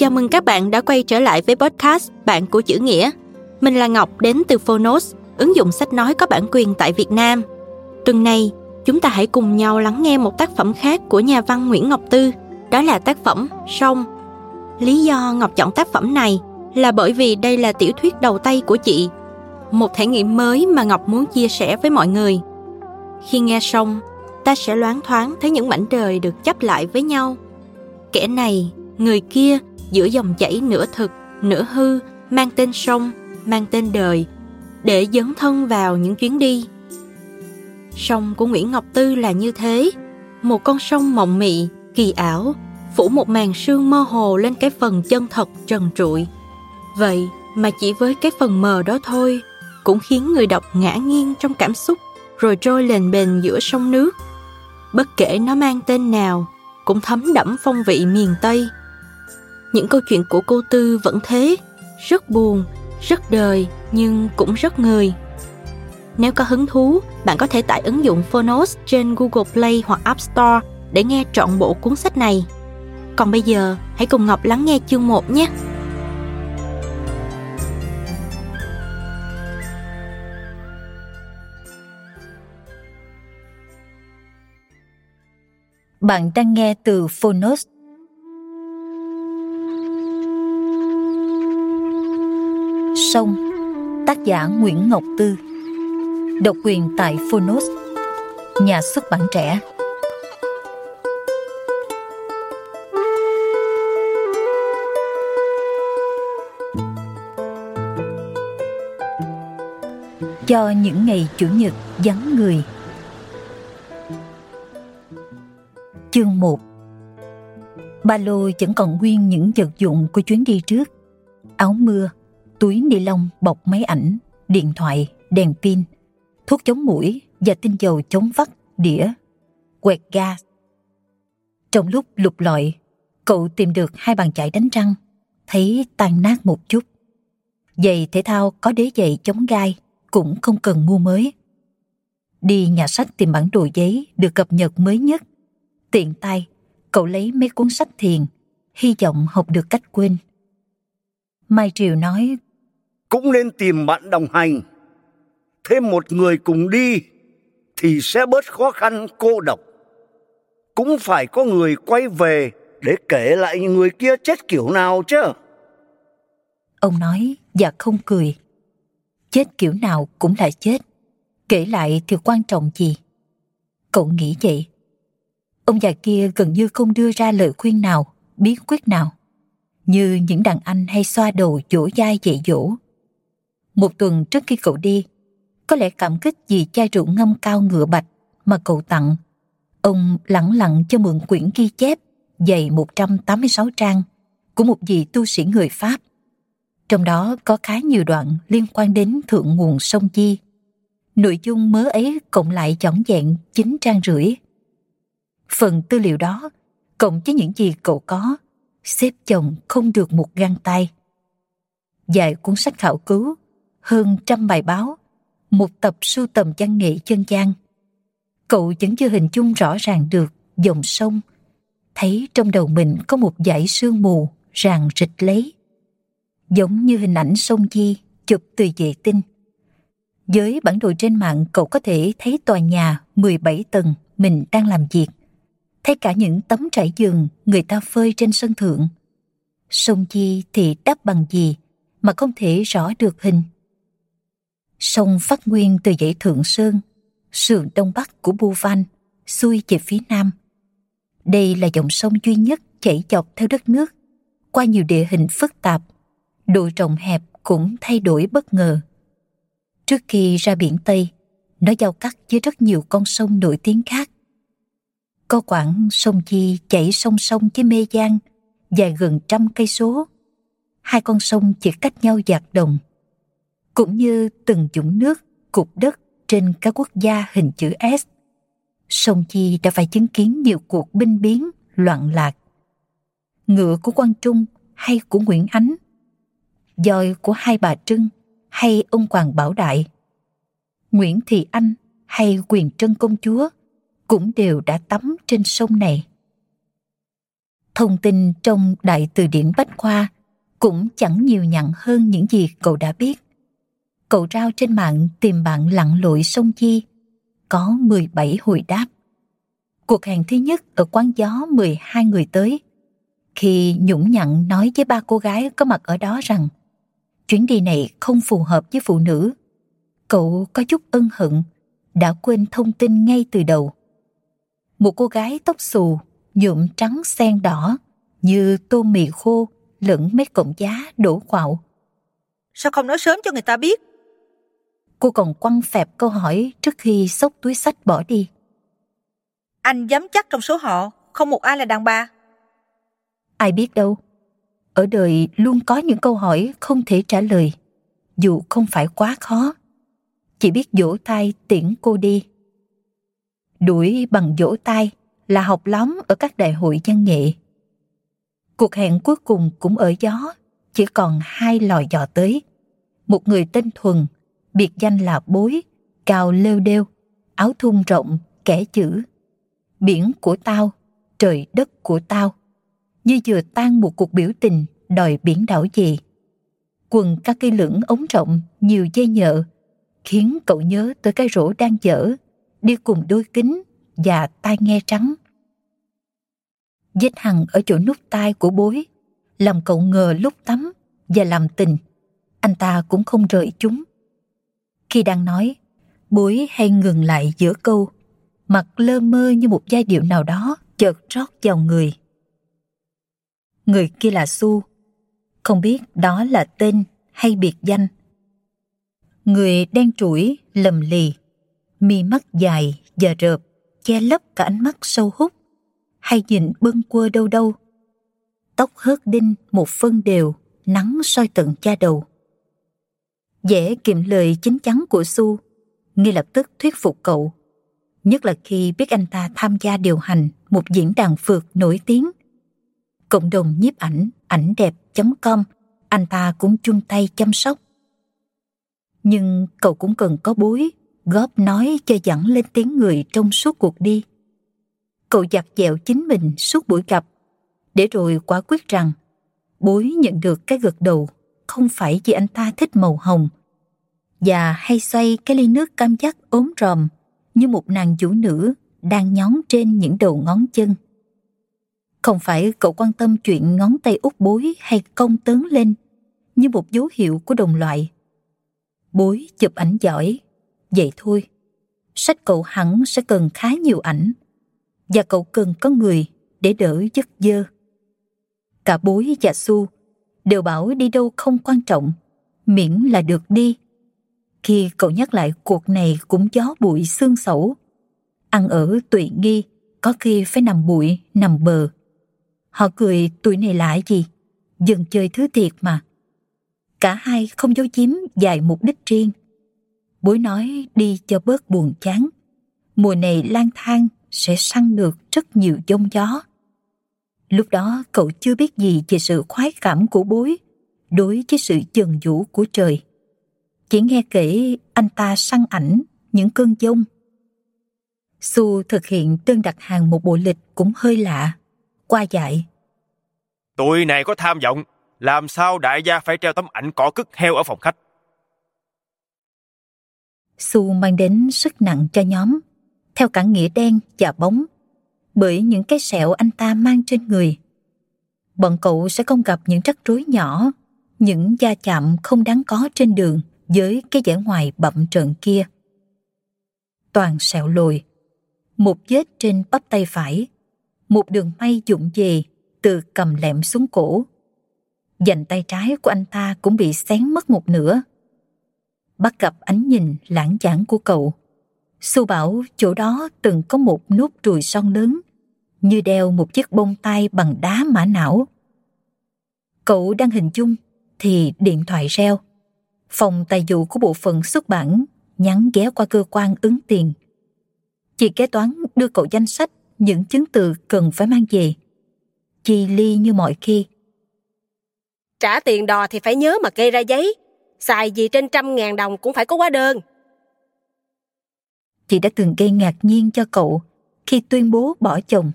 Chào mừng các bạn đã quay trở lại với podcast Bạn của chữ nghĩa. Mình là Ngọc đến từ Phonos, ứng dụng sách nói có bản quyền tại Việt Nam. Tuần này, chúng ta hãy cùng nhau lắng nghe một tác phẩm khác của nhà văn Nguyễn Ngọc Tư, đó là tác phẩm Sông. Lý do Ngọc chọn tác phẩm này là bởi vì đây là tiểu thuyết đầu tay của chị, một trải nghiệm mới mà Ngọc muốn chia sẻ với mọi người. Khi nghe Sông, ta sẽ loáng thoáng thấy những mảnh đời được chấp lại với nhau. Kẻ này, người kia giữa dòng chảy nửa thực, nửa hư, mang tên sông, mang tên đời, để dấn thân vào những chuyến đi. Sông của Nguyễn Ngọc Tư là như thế, một con sông mộng mị, kỳ ảo, phủ một màn sương mơ hồ lên cái phần chân thật trần trụi. Vậy mà chỉ với cái phần mờ đó thôi, cũng khiến người đọc ngã nghiêng trong cảm xúc rồi trôi lềnh bềnh giữa sông nước. Bất kể nó mang tên nào, cũng thấm đẫm phong vị miền Tây. Những câu chuyện của cô Tư vẫn thế, rất buồn, rất đời nhưng cũng rất người. Nếu có hứng thú, bạn có thể tải ứng dụng Phonos trên Google Play hoặc App Store để nghe trọn bộ cuốn sách này. Còn bây giờ, hãy cùng Ngọc lắng nghe chương 1 nhé. Bạn đang nghe từ Phonos. Sông. Tác giả Nguyễn Ngọc Tư. Độc quyền tại Phonos. Nhà xuất bản trẻ. Cho những ngày Chủ nhật vắng người. Chương 1 Ba lô vẫn còn nguyên những vật dụng của chuyến đi trước. Áo mưa, túi ni lông bọc máy ảnh, điện thoại, đèn pin, thuốc chống mũi và tinh dầu chống vắt, đĩa, quẹt ga Trong lúc lục lọi, cậu tìm được hai bàn chải đánh răng, thấy tan nát một chút. Giày thể thao có đế giày chống gai, cũng không cần mua mới. Đi nhà sách tìm bản đồ giấy được cập nhật mới nhất. Tiện tay, cậu lấy mấy cuốn sách thiền, hy vọng học được cách quên. Mai Triều nói cũng nên tìm bạn đồng hành. Thêm một người cùng đi thì sẽ bớt khó khăn, cô độc. Cũng phải có người quay về để kể lại người kia chết kiểu nào chứ. Ông nói và không cười. Chết kiểu nào cũng là chết. Kể lại thì quan trọng gì? Cậu nghĩ vậy. Ông già kia gần như không đưa ra lời khuyên nào, bí quyết nào. Như những đàn anh hay xoa đầu dỗ dai dạy dỗ một tuần trước khi cậu đi, có lẽ cảm kích vì chai rượu ngâm cao ngựa bạch mà cậu tặng. Ông lẳng lặng cho mượn quyển ghi chép dày 186 trang của một vị tu sĩ người Pháp. Trong đó có khá nhiều đoạn liên quan đến thượng nguồn sông Chi. Nội dung mớ ấy cộng lại chọn vẹn 9 trang rưỡi. Phần tư liệu đó, cộng với những gì cậu có, xếp chồng không được một găng tay. Dài cuốn sách khảo cứu hơn trăm bài báo, một tập sưu tầm văn nghệ chân gian. Cậu vẫn chưa hình dung rõ ràng được dòng sông, thấy trong đầu mình có một dải sương mù ràng rịch lấy. Giống như hình ảnh sông Di chụp từ vệ tinh. Với bản đồ trên mạng cậu có thể thấy tòa nhà 17 tầng mình đang làm việc. Thấy cả những tấm trải giường người ta phơi trên sân thượng. Sông Di thì đắp bằng gì mà không thể rõ được hình sông phát nguyên từ dãy Thượng Sơn, sườn đông bắc của Bu Văn, xuôi về phía nam. Đây là dòng sông duy nhất chảy dọc theo đất nước, qua nhiều địa hình phức tạp, độ rộng hẹp cũng thay đổi bất ngờ. Trước khi ra biển Tây, nó giao cắt với rất nhiều con sông nổi tiếng khác. Có quãng sông Chi chảy song song với Mê Giang, dài gần trăm cây số. Hai con sông chỉ cách nhau dạt đồng cũng như từng dũng nước, cục đất trên các quốc gia hình chữ S. Sông Chi đã phải chứng kiến nhiều cuộc binh biến, loạn lạc. Ngựa của Quang Trung hay của Nguyễn Ánh, dòi của hai bà Trưng hay ông Hoàng Bảo Đại, Nguyễn Thị Anh hay quyền trân công chúa cũng đều đã tắm trên sông này. Thông tin trong Đại từ điển Bách Khoa cũng chẳng nhiều nhặn hơn những gì cậu đã biết. Cậu rao trên mạng tìm bạn lặn lội sông Chi, có 17 hồi đáp. Cuộc hẹn thứ nhất ở quán gió 12 người tới. Khi nhũng nhặn nói với ba cô gái có mặt ở đó rằng chuyến đi này không phù hợp với phụ nữ, cậu có chút ân hận, đã quên thông tin ngay từ đầu. Một cô gái tóc xù, nhuộm trắng sen đỏ, như tô mì khô lẫn mấy cọng giá đổ quạo. Sao không nói sớm cho người ta biết? Cô còn quăng phẹp câu hỏi trước khi xốc túi sách bỏ đi. Anh dám chắc trong số họ không một ai là đàn bà. Ai biết đâu. Ở đời luôn có những câu hỏi không thể trả lời, dù không phải quá khó. Chỉ biết vỗ tay tiễn cô đi. Đuổi bằng vỗ tay là học lắm ở các đại hội văn nghệ. Cuộc hẹn cuối cùng cũng ở gió, chỉ còn hai lò dò tới. Một người tên Thuần, biệt danh là Bối, cao lêu đêu, áo thun rộng, kẻ chữ. Biển của tao, trời đất của tao. Như vừa tan một cuộc biểu tình đòi biển đảo gì. Quần các cây lưỡng ống rộng, nhiều dây nhợ, khiến cậu nhớ tới cái rổ đang dở, đi cùng đôi kính và tai nghe trắng. Vết hằn ở chỗ nút tai của bối, làm cậu ngờ lúc tắm và làm tình, anh ta cũng không rời chúng. Khi đang nói, bối hay ngừng lại giữa câu, mặt lơ mơ như một giai điệu nào đó chợt rót vào người. Người kia là Su, không biết đó là tên hay biệt danh. Người đen trũi, lầm lì, mi mắt dài và rợp, che lấp cả ánh mắt sâu hút, hay nhìn bâng quơ đâu đâu. Tóc hớt đinh một phân đều, nắng soi tận da đầu. Dễ kiệm lời chính chắn của Su, ngay lập tức thuyết phục cậu. Nhất là khi biết anh ta tham gia điều hành một diễn đàn phượt nổi tiếng. Cộng đồng nhiếp ảnh, ảnh đẹp.com, anh ta cũng chung tay chăm sóc. Nhưng cậu cũng cần có bối, góp nói cho dẫn lên tiếng người trong suốt cuộc đi. Cậu giặt dẹo chính mình suốt buổi gặp, để rồi quả quyết rằng bối nhận được cái gật đầu không phải vì anh ta thích màu hồng và hay xoay cái ly nước cam giác ốm ròm như một nàng chủ nữ đang nhón trên những đầu ngón chân. Không phải cậu quan tâm chuyện ngón tay út bối hay công tớn lên như một dấu hiệu của đồng loại. Bối chụp ảnh giỏi, vậy thôi. Sách cậu hẳn sẽ cần khá nhiều ảnh và cậu cần có người để đỡ giấc dơ. Cả bối và su đều bảo đi đâu không quan trọng, miễn là được đi. Khi cậu nhắc lại cuộc này cũng gió bụi xương sẩu. Ăn ở tùy nghi, có khi phải nằm bụi, nằm bờ. Họ cười tuổi này lạ gì, dần chơi thứ thiệt mà. Cả hai không giấu chiếm dài mục đích riêng. Bối nói đi cho bớt buồn chán. Mùa này lang thang sẽ săn được rất nhiều giông gió. Lúc đó cậu chưa biết gì về sự khoái cảm của bối đối với sự dần vũ của trời. Chỉ nghe kể anh ta săn ảnh những cơn giông. Su thực hiện đơn đặt hàng một bộ lịch cũng hơi lạ, qua dại. Tụi này có tham vọng, làm sao đại gia phải treo tấm ảnh cỏ cứt heo ở phòng khách. Su mang đến sức nặng cho nhóm, theo cả nghĩa đen và bóng, bởi những cái sẹo anh ta mang trên người. Bọn cậu sẽ không gặp những rắc rối nhỏ, những gia chạm không đáng có trên đường với cái vẻ ngoài bậm trợn kia. Toàn sẹo lồi, một vết trên bắp tay phải, một đường may dụng về từ cầm lẹm xuống cổ. Dành tay trái của anh ta cũng bị xén mất một nửa. Bắt gặp ánh nhìn lãng giảng của cậu. Su bảo chỗ đó từng có một nút ruồi son lớn, như đeo một chiếc bông tai bằng đá mã não. Cậu đang hình dung thì điện thoại reo. Phòng tài vụ của bộ phận xuất bản nhắn ghé qua cơ quan ứng tiền. Chị kế toán đưa cậu danh sách những chứng từ cần phải mang về. Chi ly như mọi khi. Trả tiền đò thì phải nhớ mà kê ra giấy. Xài gì trên trăm ngàn đồng cũng phải có hóa đơn. Chị đã từng gây ngạc nhiên cho cậu khi tuyên bố bỏ chồng.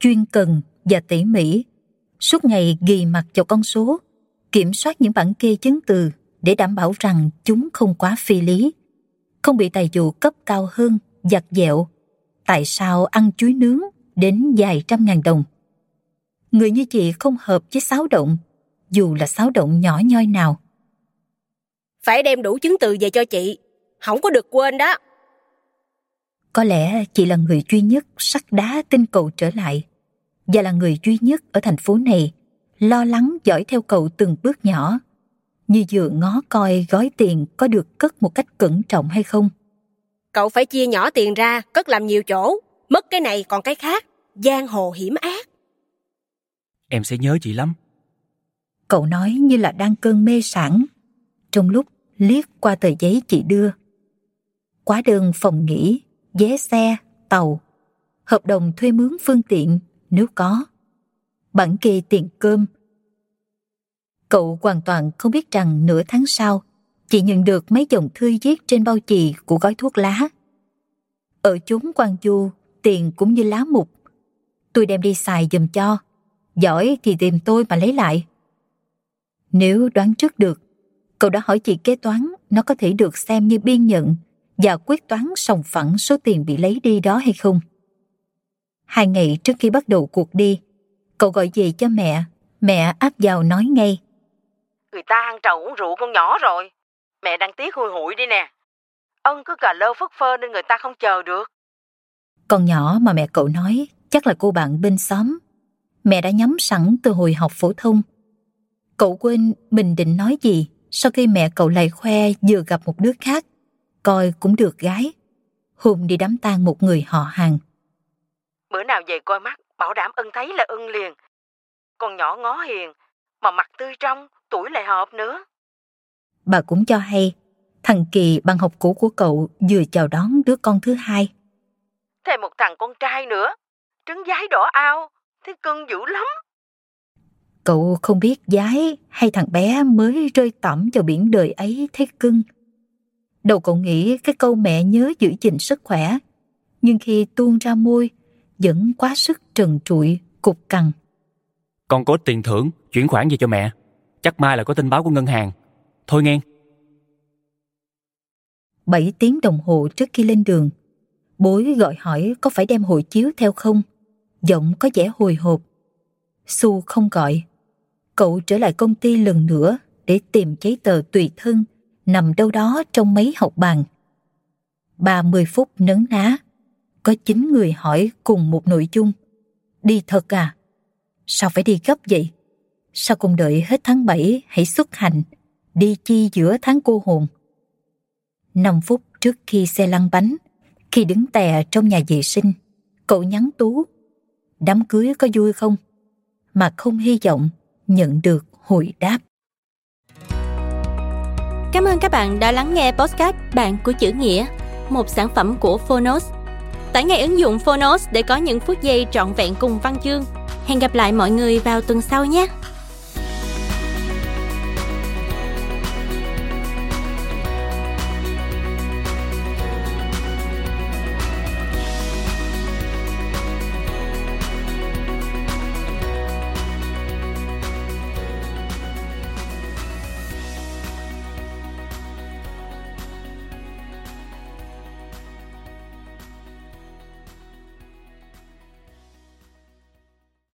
Chuyên cần và tỉ mỉ, suốt ngày ghi mặt cho con số, kiểm soát những bản kê chứng từ để đảm bảo rằng chúng không quá phi lý, không bị tài vụ cấp cao hơn, giặt dẹo. Tại sao ăn chuối nướng đến vài trăm ngàn đồng? Người như chị không hợp với xáo động, dù là xáo động nhỏ nhoi nào. Phải đem đủ chứng từ về cho chị, không có được quên đó. Có lẽ chị là người duy nhất sắt đá tin cậu trở lại và là người duy nhất ở thành phố này lo lắng dõi theo cậu từng bước nhỏ như vừa ngó coi gói tiền có được cất một cách cẩn trọng hay không. Cậu phải chia nhỏ tiền ra, cất làm nhiều chỗ. Mất cái này còn cái khác. Giang hồ hiểm ác. Em sẽ nhớ chị lắm. Cậu nói như là đang cơn mê sản. Trong lúc liếc qua tờ giấy chị đưa. Quá đơn phòng nghỉ, vé xe, tàu, hợp đồng thuê mướn phương tiện nếu có, bản kê tiền cơm. Cậu hoàn toàn không biết rằng nửa tháng sau, chị nhận được mấy dòng thư viết trên bao chì của gói thuốc lá. Ở chúng quan du, tiền cũng như lá mục. Tôi đem đi xài dùm cho. Giỏi thì tìm tôi mà lấy lại. Nếu đoán trước được, cậu đã hỏi chị kế toán nó có thể được xem như biên nhận và quyết toán sòng phẳng số tiền bị lấy đi đó hay không. Hai ngày trước khi bắt đầu cuộc đi, cậu gọi về cho mẹ, mẹ áp vào nói ngay. Người ta ăn trầu uống rượu con nhỏ rồi, mẹ đang tiếc hôi hụi đi nè. Ân cứ cà lơ phất phơ nên người ta không chờ được. Con nhỏ mà mẹ cậu nói chắc là cô bạn bên xóm. Mẹ đã nhắm sẵn từ hồi học phổ thông. Cậu quên mình định nói gì sau khi mẹ cậu lại khoe vừa gặp một đứa khác, coi cũng được gái. Hôm đi đám tang một người họ hàng. Bữa nào về coi mắt, bảo đảm ân thấy là ân liền. Con nhỏ ngó hiền, mà mặt tươi trong, tuổi lại hợp nữa. Bà cũng cho hay, thằng Kỳ bằng học cũ của cậu vừa chào đón đứa con thứ hai. Thêm một thằng con trai nữa, trứng giái đỏ ao, thế cưng dữ lắm. Cậu không biết giái hay thằng bé mới rơi tẩm vào biển đời ấy thế cưng. Đầu cậu nghĩ cái câu mẹ nhớ giữ gìn sức khỏe, nhưng khi tuôn ra môi, vẫn quá sức trần trụi, cục cằn. Con có tiền thưởng, chuyển khoản về cho mẹ. Chắc mai là có tin báo của ngân hàng. Thôi nghe. 7 tiếng đồng hồ trước khi lên đường, bối gọi hỏi có phải đem hộ chiếu theo không. Giọng có vẻ hồi hộp. Su không gọi. Cậu trở lại công ty lần nữa để tìm giấy tờ tùy thân nằm đâu đó trong mấy học bàn. 30 phút nấn ná, có 9 người hỏi cùng một nội dung. Đi thật à? Sao phải đi gấp vậy? Sao cùng đợi hết tháng 7 hãy xuất hành, đi chi giữa tháng cô hồn? 5 phút trước khi xe lăn bánh, khi đứng tè trong nhà vệ sinh, cậu nhắn Tú. Đám cưới có vui không? Mà không hy vọng nhận được hồi đáp. Cảm ơn các bạn đã lắng nghe podcast Bạn của chữ nghĩa, một sản phẩm của Phonos. Tải ngay ứng dụng Phonos để có những phút giây trọn vẹn cùng văn chương. Hẹn gặp lại mọi người vào tuần sau nhé!